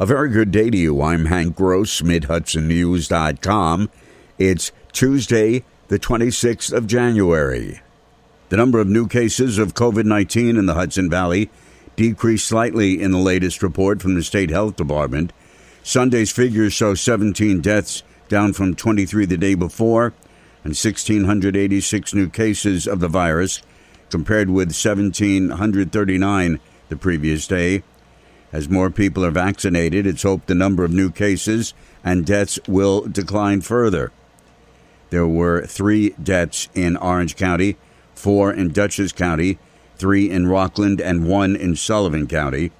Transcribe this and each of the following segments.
A very good day to you. I'm Hank Gross, MidHudsonNews.com. It's Tuesday, the 26th of January. The number of new cases of COVID 19 in the Hudson Valley decreased slightly in the latest report from the State Health Department. Sunday's figures show 17 deaths, down from 23 the day before, and 1,686 new cases of the virus, compared with 1,739 the previous day. As more people are vaccinated, it's hoped the number of new cases and deaths will decline further. There were three deaths in Orange County, four in Dutchess County, three in Rockland, and one in Sullivan County.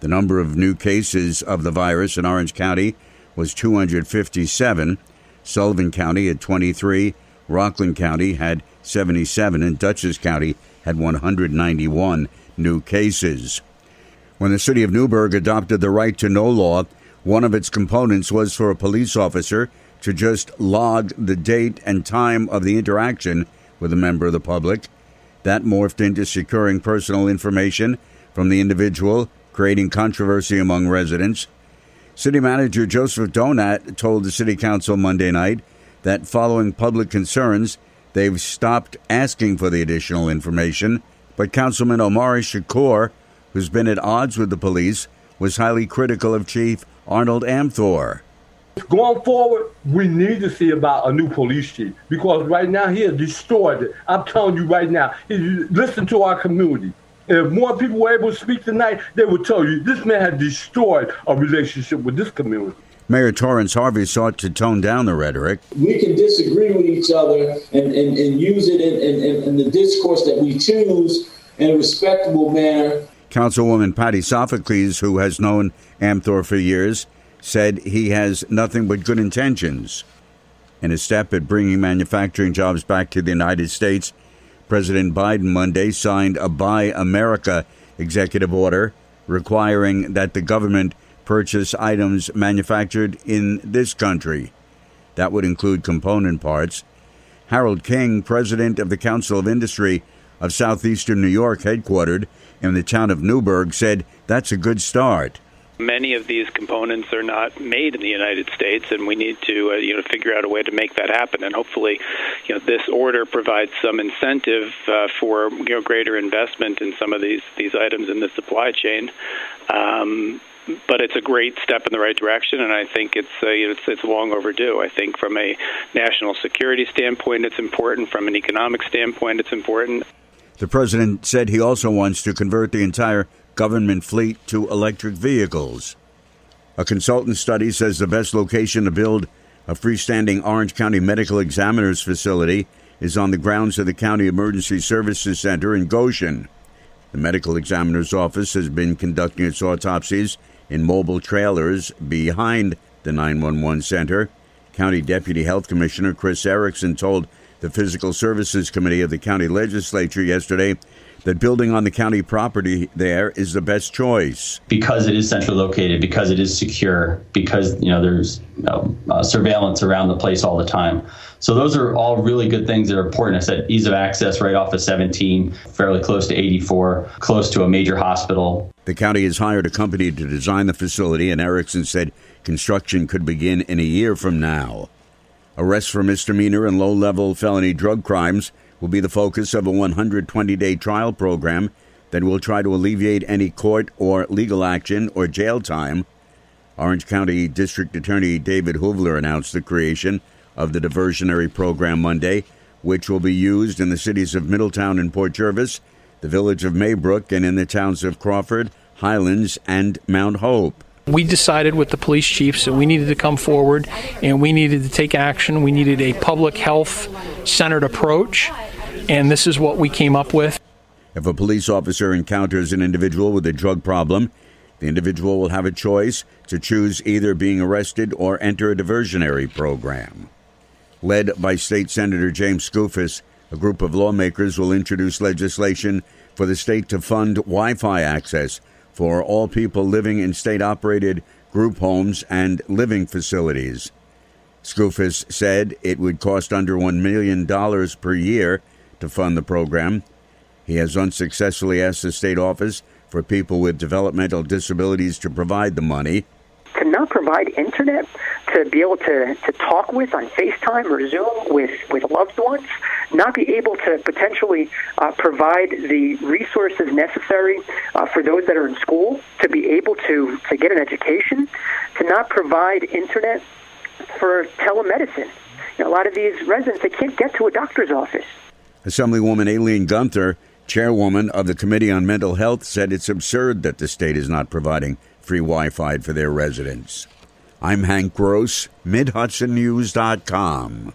The number of new cases of the virus in Orange County was 257. Sullivan County had 23. Rockland County had 77. And Dutchess County had 191 new cases. When the city of Newburgh adopted the right to know law, one of its components was for a police officer to just log the date and time of the interaction with a member of the public. That morphed into securing personal information from the individual, creating controversy among residents. City Manager Joseph Donat told the City Council Monday night that following public concerns, they've stopped asking for the additional information. But Councilman Omari Shakur who's been at odds with the police, was highly critical of Chief Arnold Amthor. Going forward, we need to see about a new police chief because right now he has destroyed it. I'm telling you right now, listen to our community. If more people were able to speak tonight, they would tell you this man has destroyed a relationship with this community. Mayor Torrance Harvey sought to tone down the rhetoric. We can disagree with each other and, and, and use it in, in, in the discourse that we choose in a respectable manner Councilwoman Patty Sophocles, who has known Amthor for years, said he has nothing but good intentions. In a step at bringing manufacturing jobs back to the United States, President Biden Monday signed a Buy America executive order requiring that the government purchase items manufactured in this country. That would include component parts. Harold King, president of the Council of Industry of Southeastern New York, headquartered in the town of Newburgh, said that's a good start. Many of these components are not made in the United States, and we need to, uh, you know, figure out a way to make that happen. And hopefully, you know, this order provides some incentive uh, for you know greater investment in some of these these items in the supply chain. Um, but it's a great step in the right direction, and I think it's uh, it's, it's long overdue. I think from a national security standpoint, it's important. From an economic standpoint, it's important. The president said he also wants to convert the entire government fleet to electric vehicles. A consultant study says the best location to build a freestanding Orange County Medical Examiner's facility is on the grounds of the County Emergency Services Center in Goshen. The medical examiner's office has been conducting its autopsies in mobile trailers behind the 911 center. County Deputy Health Commissioner Chris Erickson told the Physical Services Committee of the county legislature yesterday that building on the county property there is the best choice because it is centrally located, because it is secure, because you know there's you know, uh, surveillance around the place all the time. So those are all really good things that are important. I said ease of access right off of 17, fairly close to 84, close to a major hospital. The county has hired a company to design the facility, and Erickson said construction could begin in a year from now. Arrests for misdemeanor and low level felony drug crimes will be the focus of a 120 day trial program that will try to alleviate any court or legal action or jail time. Orange County District Attorney David Hoovler announced the creation of the diversionary program Monday, which will be used in the cities of Middletown and Port Jervis, the village of Maybrook, and in the towns of Crawford, Highlands, and Mount Hope. We decided with the police chiefs that we needed to come forward and we needed to take action. We needed a public health centered approach, and this is what we came up with. If a police officer encounters an individual with a drug problem, the individual will have a choice to choose either being arrested or enter a diversionary program. Led by State Senator James Skoufis, a group of lawmakers will introduce legislation for the state to fund Wi Fi access for all people living in state operated group homes and living facilities. Skoufis said it would cost under $1 million per year to fund the program. He has unsuccessfully asked the state office for people with developmental disabilities to provide the money. to not provide internet to be able to, to talk with on FaceTime or Zoom with, with loved ones, not be able to potentially uh, provide the resources necessary uh, for those that are in school to be able to, to get an education, to not provide internet for telemedicine. You know, a lot of these residents, they can't get to a doctor's office. Assemblywoman Aileen Gunther, chairwoman of the Committee on Mental Health, said it's absurd that the state is not providing free Wi Fi for their residents. I'm Hank Gross, MidHudsonNews.com.